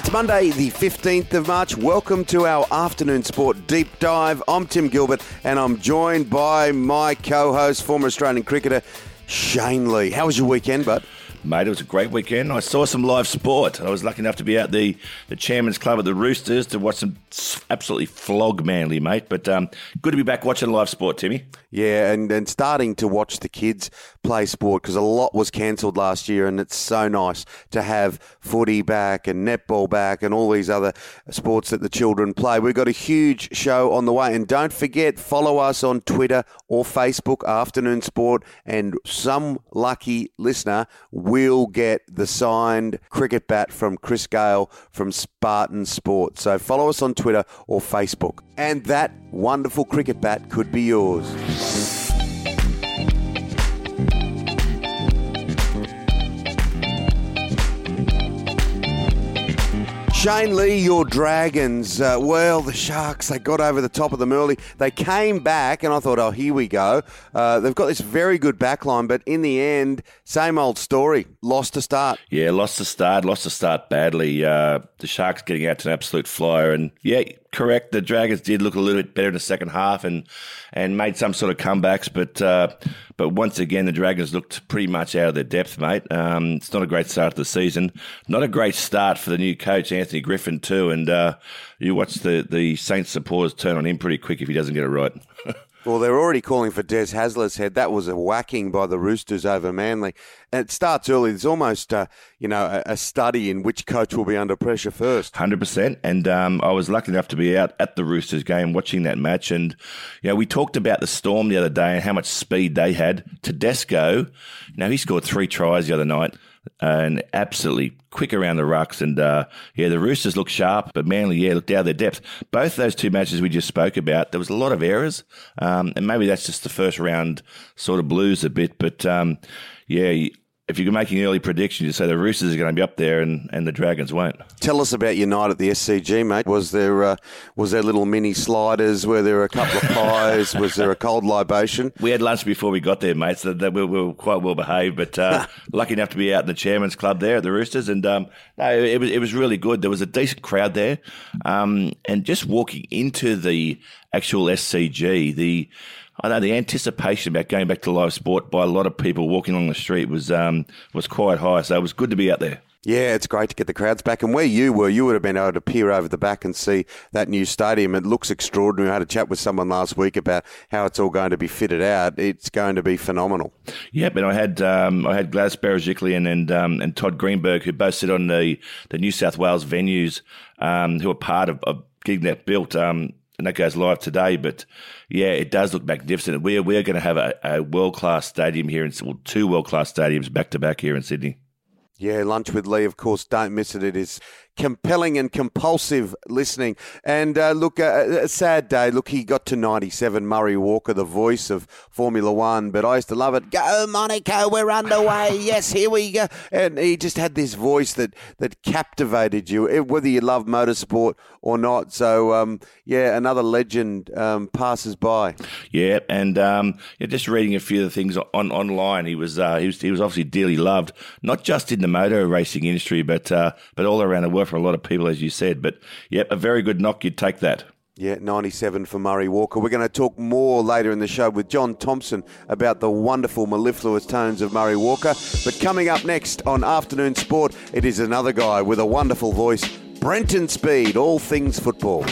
It's Monday, the 15th of March. Welcome to our afternoon sport deep dive. I'm Tim Gilbert, and I'm joined by my co host, former Australian cricketer, Shane Lee. How was your weekend, bud? Mate, it was a great weekend. I saw some live sport. I was lucky enough to be at the, the Chairman's Club at the Roosters to watch some absolutely flog Manly, mate. But um, good to be back watching live sport, Timmy. Yeah, and, and starting to watch the kids play sport because a lot was cancelled last year, and it's so nice to have footy back and netball back and all these other sports that the children play. We've got a huge show on the way, and don't forget, follow us on Twitter or Facebook, Afternoon Sport, and some lucky listener will get the signed cricket bat from Chris Gayle from Spartan Sports. So follow us on Twitter or Facebook, and that wonderful cricket bat could be yours. Shane Lee, your Dragons. Uh, well, the Sharks, they got over the top of them early. They came back, and I thought, oh, here we go. Uh, they've got this very good backline, but in the end, same old story. Lost to start. Yeah, lost to start, lost to start badly. Uh, the Sharks getting out to an absolute flyer. And yeah, correct. The Dragons did look a little bit better in the second half and and made some sort of comebacks, but uh, but once again the Dragons looked pretty much out of their depth, mate. Um, it's not a great start to the season. Not a great start for the new coach Anthony Griffin too. And uh, you watch the the Saints supporters turn on him pretty quick if he doesn't get it right. Well, they're already calling for Des Hasler's head. That was a whacking by the Roosters over Manly. And it starts early. It's almost, uh, you know, a, a, study in which coach will be under pressure first. 100%. And um, I was lucky enough to be out at the Roosters game watching that match. And, you know, we talked about the Storm the other day and how much speed they had. Tedesco, know, he scored three tries the other night and absolutely quick around the rucks. And uh, yeah, the Roosters look sharp, but Manly, yeah, looked out of their depth. Both those two matches we just spoke about, there was a lot of errors, um, and maybe that's just the first round sort of blues a bit. But um, yeah, if you're making early predictions, you say the Roosters are going to be up there and, and the Dragons won't. Tell us about your night at the SCG, mate. Was there uh, was there little mini sliders? Were there a couple of pies? was there a cold libation? We had lunch before we got there, mate, so that we, we were quite well behaved. But uh, lucky enough to be out in the Chairman's Club there at the Roosters, and um, no, it was it was really good. There was a decent crowd there, um, and just walking into the actual SCG, the I know the anticipation about going back to live sport by a lot of people walking along the street was um, was quite high. So it was good to be out there. Yeah, it's great to get the crowds back. And where you were, you would have been able to peer over the back and see that new stadium. It looks extraordinary. I had a chat with someone last week about how it's all going to be fitted out. It's going to be phenomenal. Yeah, but I had um, I had Gladys Berejiklian and um, and Todd Greenberg who both sit on the the New South Wales venues um, who are part of, of getting that built. Um, and that goes live today. But yeah, it does look magnificent. We're we're going to have a, a world class stadium here, in well, two world class stadiums back to back here in Sydney. Yeah, lunch with Lee, of course. Don't miss it. It is compelling and compulsive listening. And uh, look, uh, a sad day. Look, he got to 97. Murray Walker, the voice of Formula One, but I used to love it. Go, Monaco, we're underway. yes, here we go. And he just had this voice that, that captivated you, eh, whether you love motorsport or not. So, um, yeah, another legend um, passes by. Yeah, and um, yeah, just reading a few of the things on online, he was, uh, he was he was obviously dearly loved, not just in the motor racing industry, but uh, but all around the world for a lot of people, as you said. But yep, a very good knock. You'd take that. Yeah, 97 for Murray Walker. We're going to talk more later in the show with John Thompson about the wonderful mellifluous tones of Murray Walker. But coming up next on Afternoon Sport, it is another guy with a wonderful voice, Brenton Speed, all things football.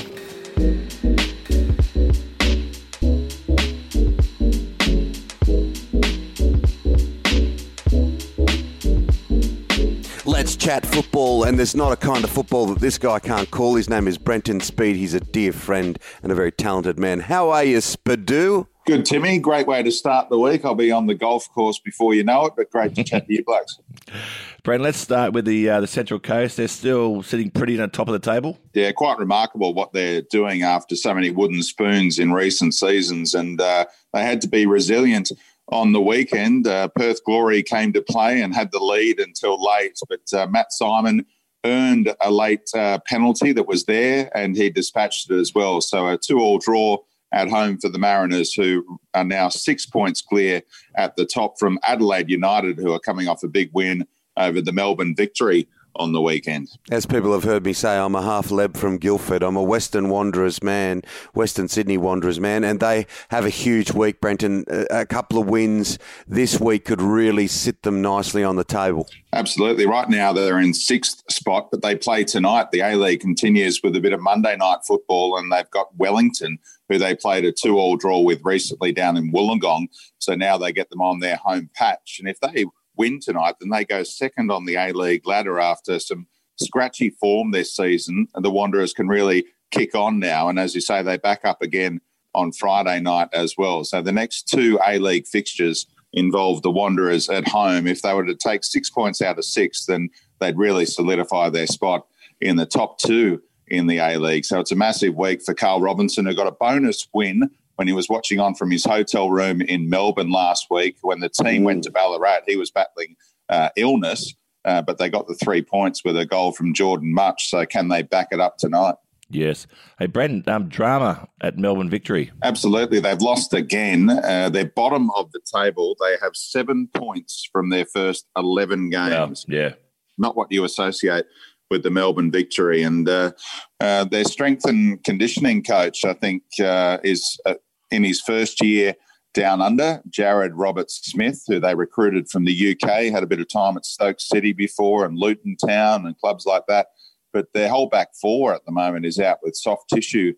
Let's chat football, and there's not a kind of football that this guy can't call. His name is Brenton Speed. He's a dear friend and a very talented man. How are you, Spadoo? Good, Timmy. Great way to start the week. I'll be on the golf course before you know it, but great to chat to you, blokes. Brent, let's start with the uh, the Central Coast. They're still sitting pretty on top of the table. Yeah, quite remarkable what they're doing after so many wooden spoons in recent seasons, and uh, they had to be resilient on the weekend. Uh, Perth Glory came to play and had the lead until late, but uh, Matt Simon earned a late uh, penalty that was there and he dispatched it as well. So a two all draw at home for the Mariners, who are now six points clear at the top from Adelaide United, who are coming off a big win over the Melbourne victory on the weekend. As people have heard me say, I'm a half leb from Guildford. I'm a Western Wanderers man, Western Sydney Wanderers man, and they have a huge week, Brenton. A couple of wins this week could really sit them nicely on the table. Absolutely. Right now, they're in sixth spot, but they play tonight. The A League continues with a bit of Monday night football, and they've got Wellington, who they played a two all draw with recently down in Wollongong. So now they get them on their home patch. And if they win tonight, then they go second on the A League ladder after some scratchy form this season. And the Wanderers can really kick on now. And as you say, they back up again on Friday night as well. So the next two A League fixtures involve the Wanderers at home. If they were to take six points out of six, then they'd really solidify their spot in the top two in the A League. So it's a massive week for Carl Robinson, who got a bonus win when he was watching on from his hotel room in Melbourne last week when the team went to Ballarat. He was battling uh, illness, uh, but they got the three points with a goal from Jordan Mutch. So can they back it up tonight? Yes. Hey, Brandon, um, drama at Melbourne Victory. Absolutely. They've lost again. Uh, they're bottom of the table. They have seven points from their first 11 games. yeah. Not what you associate with the Melbourne victory. And uh, uh, their strength and conditioning coach, I think, uh, is uh, in his first year down under, Jared Roberts Smith, who they recruited from the UK, had a bit of time at Stoke City before and Luton Town and clubs like that. But their whole back four at the moment is out with soft tissue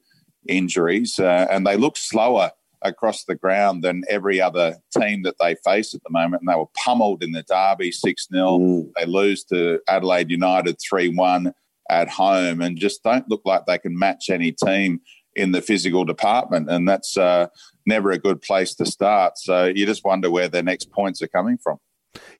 injuries, uh, and they look slower across the ground than every other team that they face at the moment. And they were pummeled in the derby 6 0. They lose to Adelaide United 3 1 at home and just don't look like they can match any team in the physical department, and that's uh, never a good place to start. So you just wonder where their next points are coming from.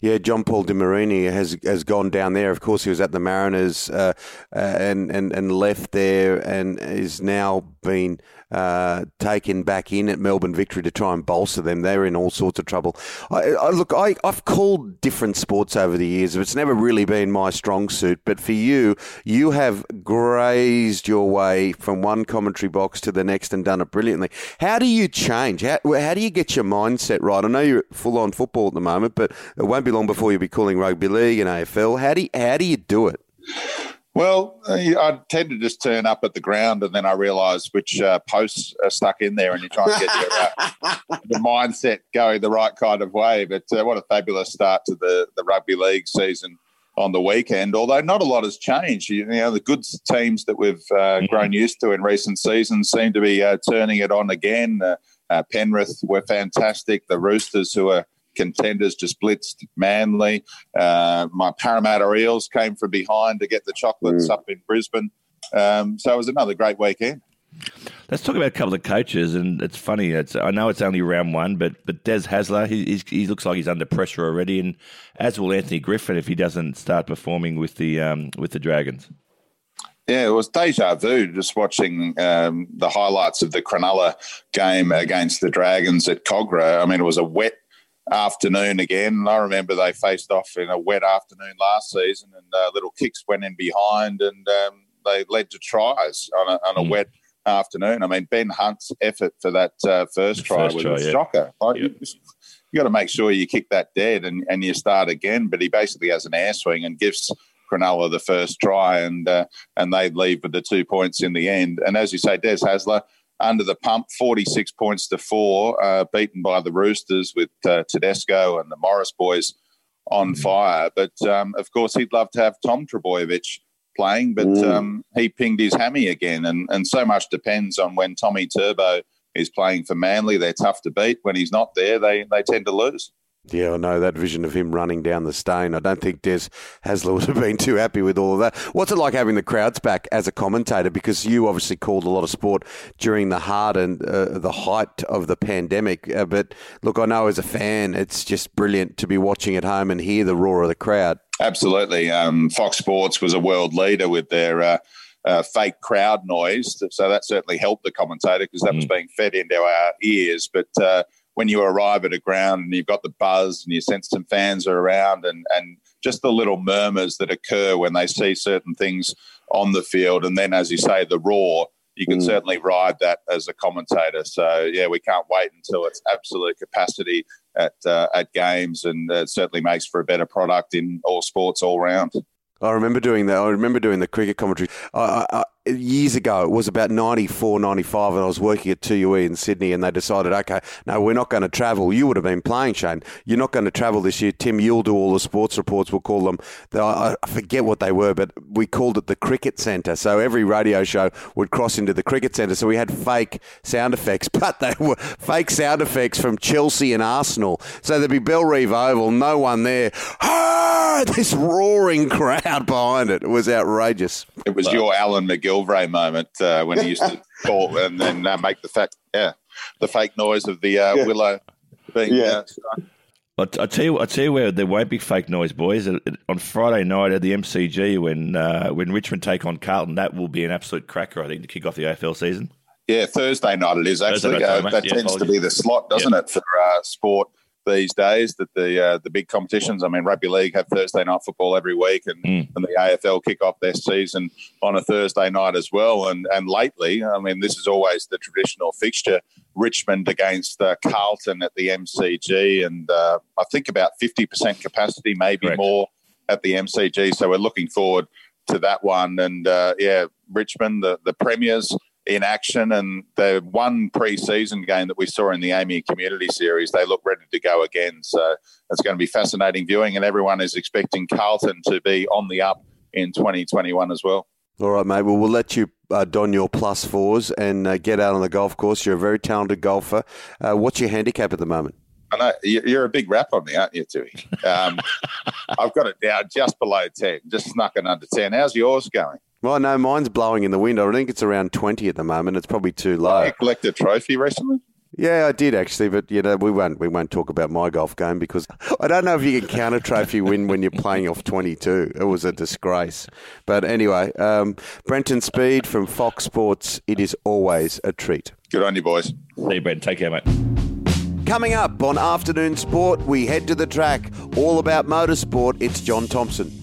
Yeah, John Paul De Marigny has has gone down there. Of course, he was at the Mariners uh, uh, and, and and left there, and is now been uh, taken back in at Melbourne Victory to try and bolster them. They're in all sorts of trouble. I, I, look, I, I've called different sports over the years. It's never really been my strong suit. But for you, you have grazed your way from one commentary box to the next and done it brilliantly. How do you change? How, how do you get your mindset right? I know you're full on football at the moment, but it won't be long before you'll be calling rugby league and AFL. How do you, how do you do it? Well, uh, I tend to just turn up at the ground and then I realise which uh, posts are stuck in there and you try and get your, uh, the mindset going the right kind of way. But uh, what a fabulous start to the, the rugby league season on the weekend, although not a lot has changed. You know, the good teams that we've uh, mm-hmm. grown used to in recent seasons seem to be uh, turning it on again. Penrith were fantastic. The Roosters, who are contenders just blitzed Manly. Uh, my Parramatta Eels came from behind to get the chocolates mm. up in Brisbane. Um, so it was another great weekend. Let's talk about a couple of coaches, and it's funny. It's, I know it's only round one, but but Des Hasler, he, he looks like he's under pressure already, and as will Anthony Griffin if he doesn't start performing with the um, with the Dragons. Yeah, it was deja vu just watching um, the highlights of the Cronulla game against the Dragons at Kogarah. I mean, it was a wet afternoon again. And I remember they faced off in a wet afternoon last season, and uh, little kicks went in behind, and um, they led to tries on a, on a mm. wet afternoon. I mean, Ben Hunt's effort for that uh, first try first was try, a yeah. shocker. Like, you got to make sure you kick that dead and, and you start again. But he basically has an air swing and gives Cronulla the first try, and uh, and they leave with the two points in the end. And as you say, Des Hasler under the pump, 46 points to four, uh, beaten by the Roosters with uh, Tedesco and the Morris boys on mm. fire. But um, of course, he'd love to have Tom Trbojevic playing, but mm. um, he pinged his hammy again. And, and so much depends on when Tommy Turbo is playing for Manly. They're tough to beat. When he's not there, they, they tend to lose. Yeah, I know that vision of him running down the stain. I don't think Des Hasler would have been too happy with all of that. What's it like having the crowds back as a commentator? Because you obviously called a lot of sport during the heart and uh, the height of the pandemic. Uh, but look, I know as a fan, it's just brilliant to be watching at home and hear the roar of the crowd. Absolutely. Um, Fox Sports was a world leader with their. Uh, uh, fake crowd noise. So that certainly helped the commentator because that mm. was being fed into our ears. But uh, when you arrive at a ground and you've got the buzz and you sense some fans are around and, and just the little murmurs that occur when they see certain things on the field. And then, as you say, the roar, you can mm. certainly ride that as a commentator. So, yeah, we can't wait until it's absolute capacity at, uh, at games and it certainly makes for a better product in all sports all round. I remember doing that. I remember doing the cricket commentary. I, I, years ago, it was about 94, 95, and I was working at 2UE in Sydney, and they decided, okay, no, we're not going to travel. You would have been playing, Shane. You're not going to travel this year. Tim, you'll do all the sports reports. We'll call them, I forget what they were, but we called it the Cricket Centre. So every radio show would cross into the Cricket Centre. So we had fake sound effects, but they were fake sound effects from Chelsea and Arsenal. So there'd be Bellerive Oval, no one there. Ah, this roaring crowd behind it. It was outrageous. It was your Alan McGill Gilvray moment uh, when he used to call and then uh, make the fact, yeah, the fake noise of the uh, yeah. willow being. Yeah. Uh, I tell you, I tell you where there won't be fake noise, boys. On Friday night at the MCG, when uh, when Richmond take on Carlton, that will be an absolute cracker. I think to kick off the AFL season. Yeah, Thursday night it is actually. Uh, that yeah, tends apologies. to be the slot, doesn't it, for uh, sport these days that the uh, the big competitions. I mean, rugby league have Thursday night football every week, and, mm. and the AFL kick off their season on a Thursday night as well. And and lately, I mean, this is always the traditional fixture: Richmond against uh, Carlton at the MCG, and uh, I think about fifty percent capacity, maybe Correct. more at the MCG. So we're looking forward to that one. And uh, yeah, Richmond, the the premiers in action. And the one pre-season game that we saw in the AAMI Community Series, they look ready to go again. So it's going to be fascinating viewing, and everyone is expecting Carlton to be on the up in 2021 as well. All right, mate. Well, we'll let you uh, don your plus fours and uh, get out on the golf course. You're a very talented golfer. Uh, what's your handicap at the moment? I know you're a big rap on me, aren't you, Tui? Um, I've got it down just below 10, just snuck it under 10. How's yours going? Well, no, mine's blowing in the wind. I think it's around 20 at the moment. It's probably too low. You collect a trophy recently? Yeah, I did actually, but you know we won't we won't talk about my golf game because I don't know if you can count a trophy win when you're playing off 22. It was a disgrace. But anyway, um, Brenton Speed from Fox Sports. It is always a treat. Good on you, boys. See you, Brent. Take care, mate. Coming up on Afternoon Sport, we head to the track. All about motorsport. It's John Thompson.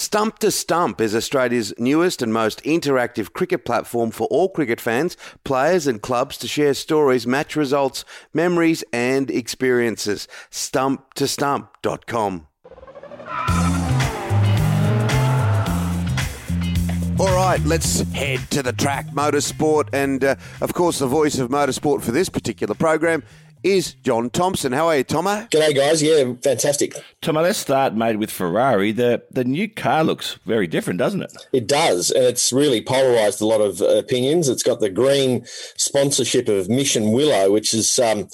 Stump to Stump is Australia's newest and most interactive cricket platform for all cricket fans, players, and clubs to share stories, match results, memories, and experiences. StumpToStump.com. All right, let's head to the track, motorsport, and uh, of course, the voice of motorsport for this particular program is John Thompson. How are you, Tomo? G'day, guys. Yeah, fantastic. Tomo, let's start, mate, with Ferrari. The the new car looks very different, doesn't it? It does, and it's really polarised a lot of opinions. It's got the green sponsorship of Mission Winnow, which is um,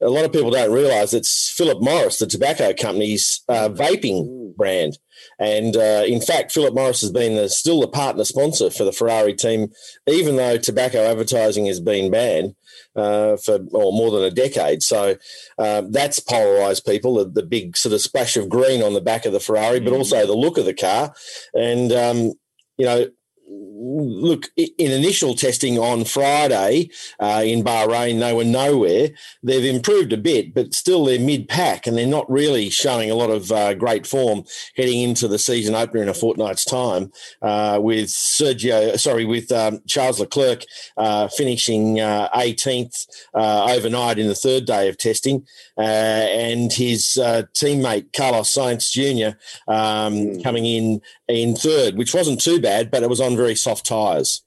a lot of people don't realise it's Philip Morris, the tobacco company's uh, vaping brand. And uh, in fact, Philip Morris has been the, still the partner sponsor for the Ferrari team, even though tobacco advertising has been banned uh, for or more than a decade. So uh, that's polarized people, the, the, big sort of splash of green on the back of the Ferrari, but mm. also the look of the car. And, um, you know, look, in initial testing on Friday uh, in Bahrain, they were nowhere. They've improved a bit, but still they're mid pack and they're not really showing a lot of uh, great form heading into the season opener in a fortnight's time. Uh, with Sergio, sorry, with um, Charles Leclerc uh, finishing 18th uh, uh, overnight in the third day of testing, and his teammate Carlos Sainz Jr. Um, mm. coming in in third, which wasn't too bad, but it was on very soft tyres.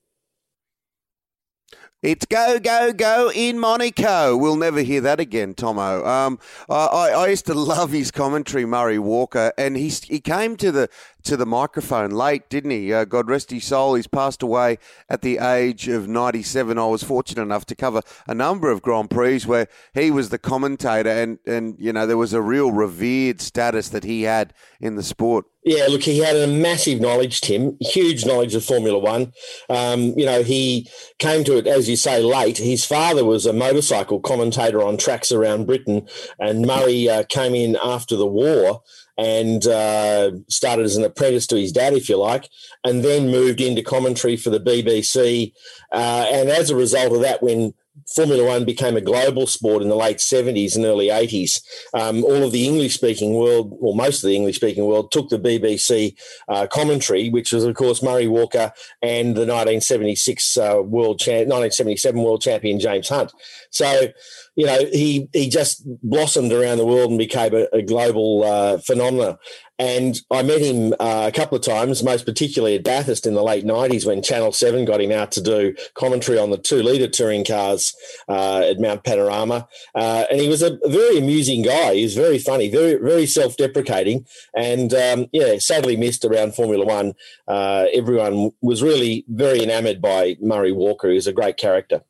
It's go, go, go in Monaco. We'll never hear that again, Tomo. Um, I, I used to love his commentary, Murray Walker, and he, he came to the to the microphone late, didn't he? Uh, God rest his soul. He's passed away at the age of 97. I was fortunate enough to cover a number of Grand Prix where he was the commentator, and, and you know, there was a real revered status that he had in the sport. Yeah, look, he had a massive knowledge, Tim, huge knowledge of Formula One. Um, you know, he came to it, as you say, late. His father was a motorcycle commentator on tracks around Britain, and Murray uh, came in after the war and uh, started as an apprentice to his dad, if you like, and then moved into commentary for the BBC. Uh, and as a result of that, when Formula One became a global sport in the late 70s and early 80s. Um, all of the English speaking world, or most of the English speaking world, took the BBC uh, commentary, which was, of course, Murray Walker and the 1976 uh, world cha- 1977 world champion James Hunt. So you know, he he just blossomed around the world and became a, a global uh, phenomenon. And I met him uh, a couple of times, most particularly at Bathurst in the late 90s when Channel 7 got him out to do commentary on the two litre touring cars uh, at Mount Panorama. Uh, and he was a very amusing guy. He was very funny, very, very self deprecating. And um, yeah, sadly missed around Formula One. Uh, everyone was really very enamoured by Murray Walker. Was a great character.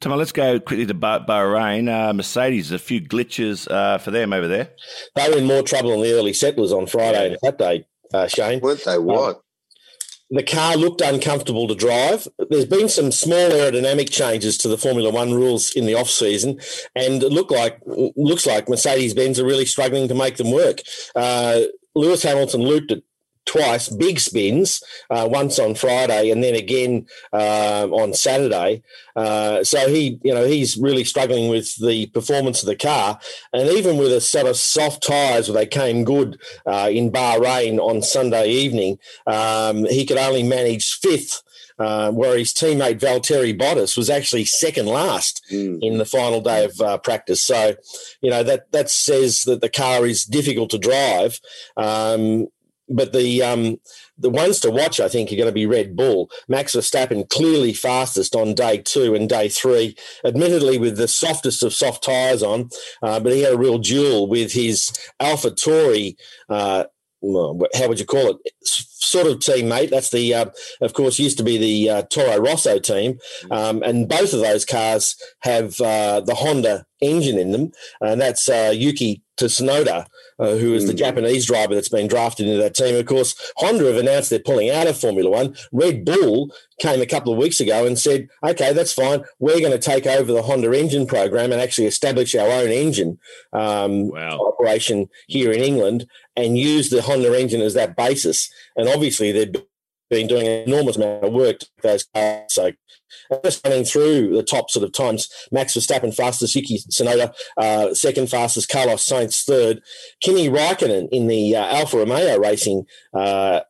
Tom, let's go quickly to Bahrain. Uh, Mercedes, a few glitches uh, for them over there. They were in more trouble than the early settlers on Friday and Saturday, uh, Shane. Weren't they? What? Um, the car looked uncomfortable to drive. There's been some small aerodynamic changes to the Formula One rules in the off season, and it look like looks like Mercedes Benz are really struggling to make them work. Uh, Lewis Hamilton looped it twice, big spins, uh, once on Friday and then again uh, on Saturday. Uh, so he, you know, he's really struggling with the performance of the car, and even with a set of soft tyres where they came good uh, in Bahrain on Sunday evening, um, he could only manage fifth. Uh, where his teammate Valtteri Bottas was actually second last mm. in the final day of uh, practice. So, you know that that says that the car is difficult to drive. Um, but the um, the ones to watch, I think, are going to be Red Bull. Max Verstappen clearly fastest on day two and day three, admittedly with the softest of soft tyres on, uh, but he had a real duel with his AlphaTauri. Uh, how would you call it? Sort of teammate. That's the, uh, of course, used to be the uh, Toro Rosso team, um, and both of those cars have uh, the Honda engine in them, and that's uh, Yuki Tsunoda, uh, who is the mm. Japanese driver that's been drafted into that team. Of course, Honda have announced they're pulling out of Formula One. Red Bull came a couple of weeks ago and said, okay, that's fine. We're going to take over the Honda engine program and actually establish our own engine um, wow. operation here in England and use the Honda engine as that basis. And obviously, they've been doing an enormous amount of work to those cars. So just running through the top sort of times, Max Verstappen fastest, Yuki Tsunoda uh, second fastest, Carlos Sainz third, Kimi Raikkonen in the uh, Alfa Romeo Racing uh,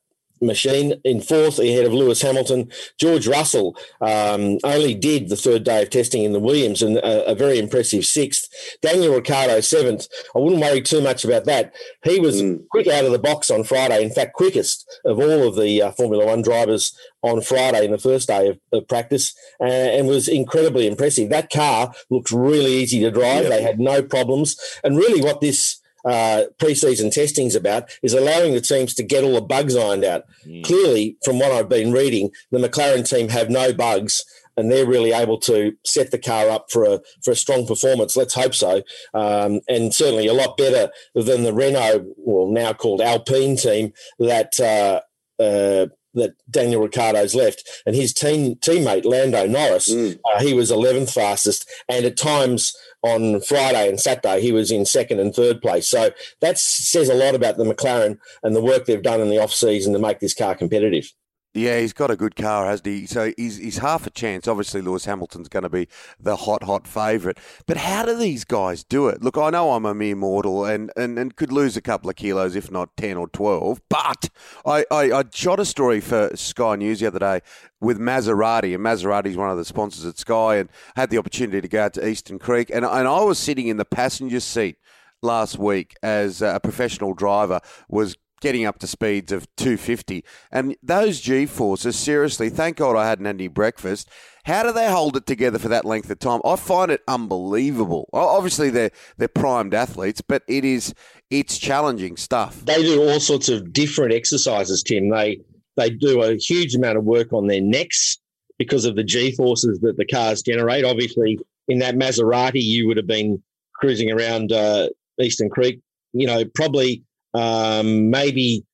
machine in fourth ahead of Lewis Hamilton. George Russell um, only did the third day of testing in the Williams and a, a, very impressive sixth. Daniel Ricciardo seventh. I wouldn't worry too much about that. He was mm. quick out of the box on Friday. In fact, quickest of all of the uh, Formula One drivers on Friday in the first day of, of practice uh, and was incredibly impressive. That car looked really easy to drive. They had no problems. And really what this uh, preseason testing is about is allowing the teams to get all the bugs ironed out. Mm. Clearly, from what I've been reading, the McLaren team have no bugs and they're really able to set the car up for a for a strong performance. Let's hope so, um, and certainly a lot better than the Renault, well now called Alpine team that. Uh, uh, that Daniel Ricciardo's left, and his team teammate Lando Norris, mm. uh, he was 11th fastest, and at times on Friday and Saturday, he was in second and third place. So that says a lot about the McLaren and the work they've done in the off season to make this car competitive. Yeah, he's got a good car, hasn't he? So he's, he's half a chance. Obviously, Lewis Hamilton's going to be the hot, hot favourite. But how do these guys do it? Look, I know I'm a mere mortal and, and, and could lose a couple of kilos, if not 10 or 12. But I, I, I shot a story for Sky News the other day with Maserati, and Maserati's one of the sponsors at Sky, and had the opportunity to go out to Eastern Creek. And, and I was sitting in the passenger seat last week as a professional driver was getting up to speeds of 250. And those G forces, seriously, thank God I hadn't had any breakfast. How do they hold it together for that length of time? I find it unbelievable. Obviously, they're they're primed athletes, but it is it's challenging stuff. They do all sorts of different exercises, Tim. They they do a huge amount of work on their necks because of the G forces that the cars generate. Obviously, in that Maserati, you would have been cruising around uh, Eastern Creek. You know, probably um, maybe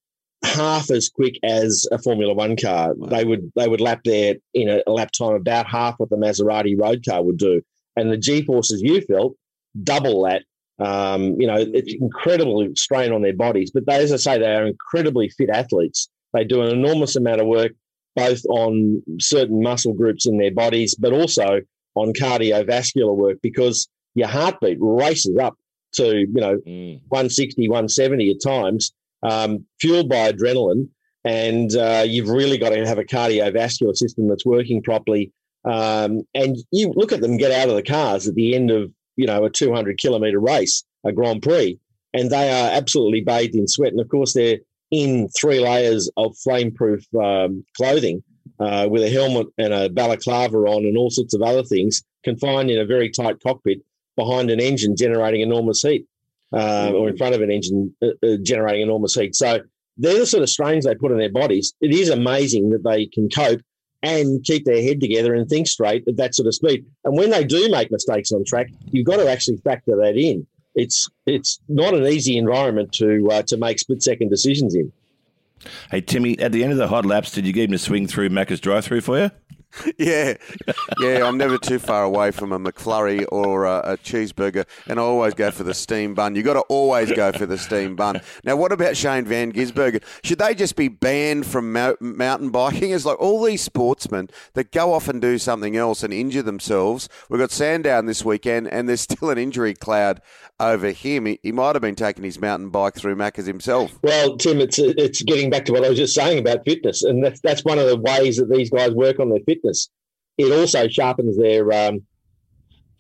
half as quick as a Formula One car. Wow. They would they would lap there in a, a, lap time about half what the Maserati road car would do, and the G forces you felt double that. Um, you know, it's incredible strain on their bodies, but they, as I say, they are incredibly fit athletes. They do an enormous amount of work both on certain muscle groups in their bodies, but also on cardiovascular work because your heartbeat races up to you know mm. 160 170 at times um, fueled by adrenaline and uh, you've really got to have a cardiovascular system that's working properly Um, and you look at them get out of the cars at the end of you know a 200 kilometre race, a Grand Prix, and they are absolutely bathed in sweat. And of course, they're in three layers of flame-proof um, clothing uh, with a helmet and a balaclava on, and all sorts of other things, confined in a very tight cockpit behind an engine generating enormous heat, uh, or in front of an engine uh, uh, generating enormous heat. So they're the sort of strains they put on their bodies. It is amazing that they can cope and keep their head together and think straight at that sort of speed. And when they do make mistakes on track, you've got to actually factor that in. It's it's not an easy environment to uh, to make split second decisions in. Hey Timmy, at the end of the hot laps, did you get him to swing through Macca's drive-through for you? yeah, yeah. I'm never too far away from a McFlurry or a, a, cheeseburger, and I always go for the steam bun. You got to always go for the steam bun. Now, what about Shane Van Gisbergen? Should they just be banned from mountain biking? It's like all these sportsmen that go off and do something else and injure themselves. We've got Sandown this weekend, and there's still an injury cloud over him. He, he might have been taking his mountain bike through Macca's himself. Well, Tim, it's it's getting back to what I was just saying about fitness, and that's that's one of the ways that these guys work on their fitness fitness. It also sharpens their um,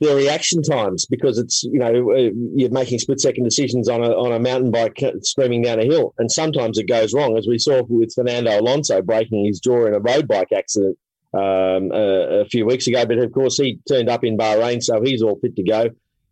their reaction times because it's you know uh, you're making split second decisions on a on a mountain bike streaming down a hill, and sometimes it goes wrong, as we saw with Fernando Alonso breaking his jaw in a road bike accident um, a, a, few weeks ago. But of course, he turned up in Bahrain, so he's all fit to go.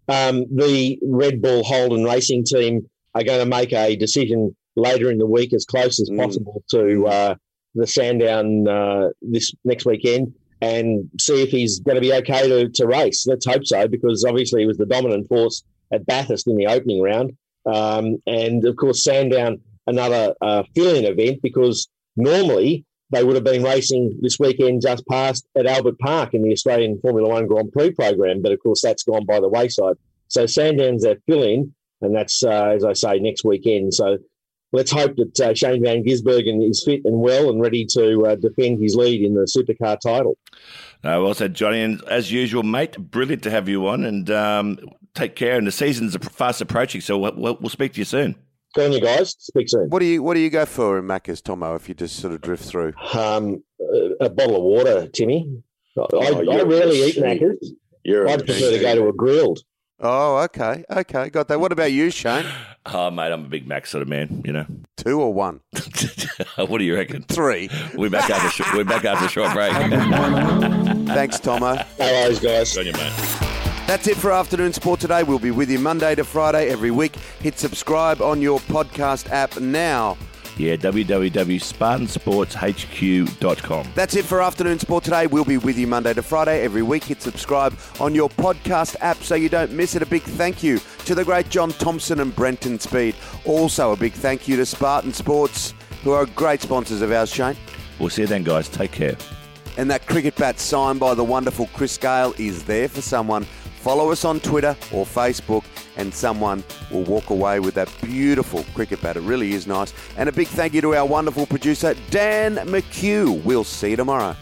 Um, the Red Bull Holden Racing team are going to make a decision later in the week, as close as mm. possible to uh, the Sandown uh, this next weekend and see if he's going to be okay to, to race. Let's hope so, because obviously he was the dominant force at Bathurst in the opening round. Um, and of course, Sandown, another uh, fill in event, because normally they would have been racing this weekend just past at Albert Park in the Australian Formula One Grand Prix program. But of course, that's gone by the wayside. So Sandown's their fill in, and that's, uh, as I say, next weekend. So let's hope that uh, Shane Van Gisbergen is fit and well and ready to uh, defend his lead in the supercar title. Uh, well said, Johnny. And as usual, mate, brilliant to have you on. And um, take care. And the season's fast approaching, so we'll, we'll speak to you soon. Good on you guys. Speak soon. What do you What do you go for in Macca's, Tomo? If you just sort of drift through, um, a, a, bottle of water, Timmy. I, oh, I rarely eat Macca's. I'd prefer to go to a Grill'd. Oh, okay, okay, got that. What about you, Shane? Oh, mate, I'm a big Mac sort of man. You know, two or one. what do you reckon? Three. We're back after we're back after a short break. Thanks, Tomo. No guys. Good on you, mate. That's it for Afternoon Sport today. We'll be with you Monday to Friday every week. Hit subscribe on your podcast app now. Yeah, www.spartansportshq.com. That's it for Afternoon Sport today. We'll be with you Monday to Friday every week. Hit subscribe on your podcast app so you don't miss it. A big thank you to the great John Thompson and Brenton Speed. Also, a big thank you to Spartan Sports, who are great sponsors of ours, Shane. We'll see you then, guys. Take care. And that cricket bat signed by the wonderful Chris Gayle is there for someone Follow us on Twitter or Facebook, and someone will walk away with that beautiful cricket bat. It really is nice. And a big thank you to our wonderful producer, Dan McHugh. We'll see you tomorrow.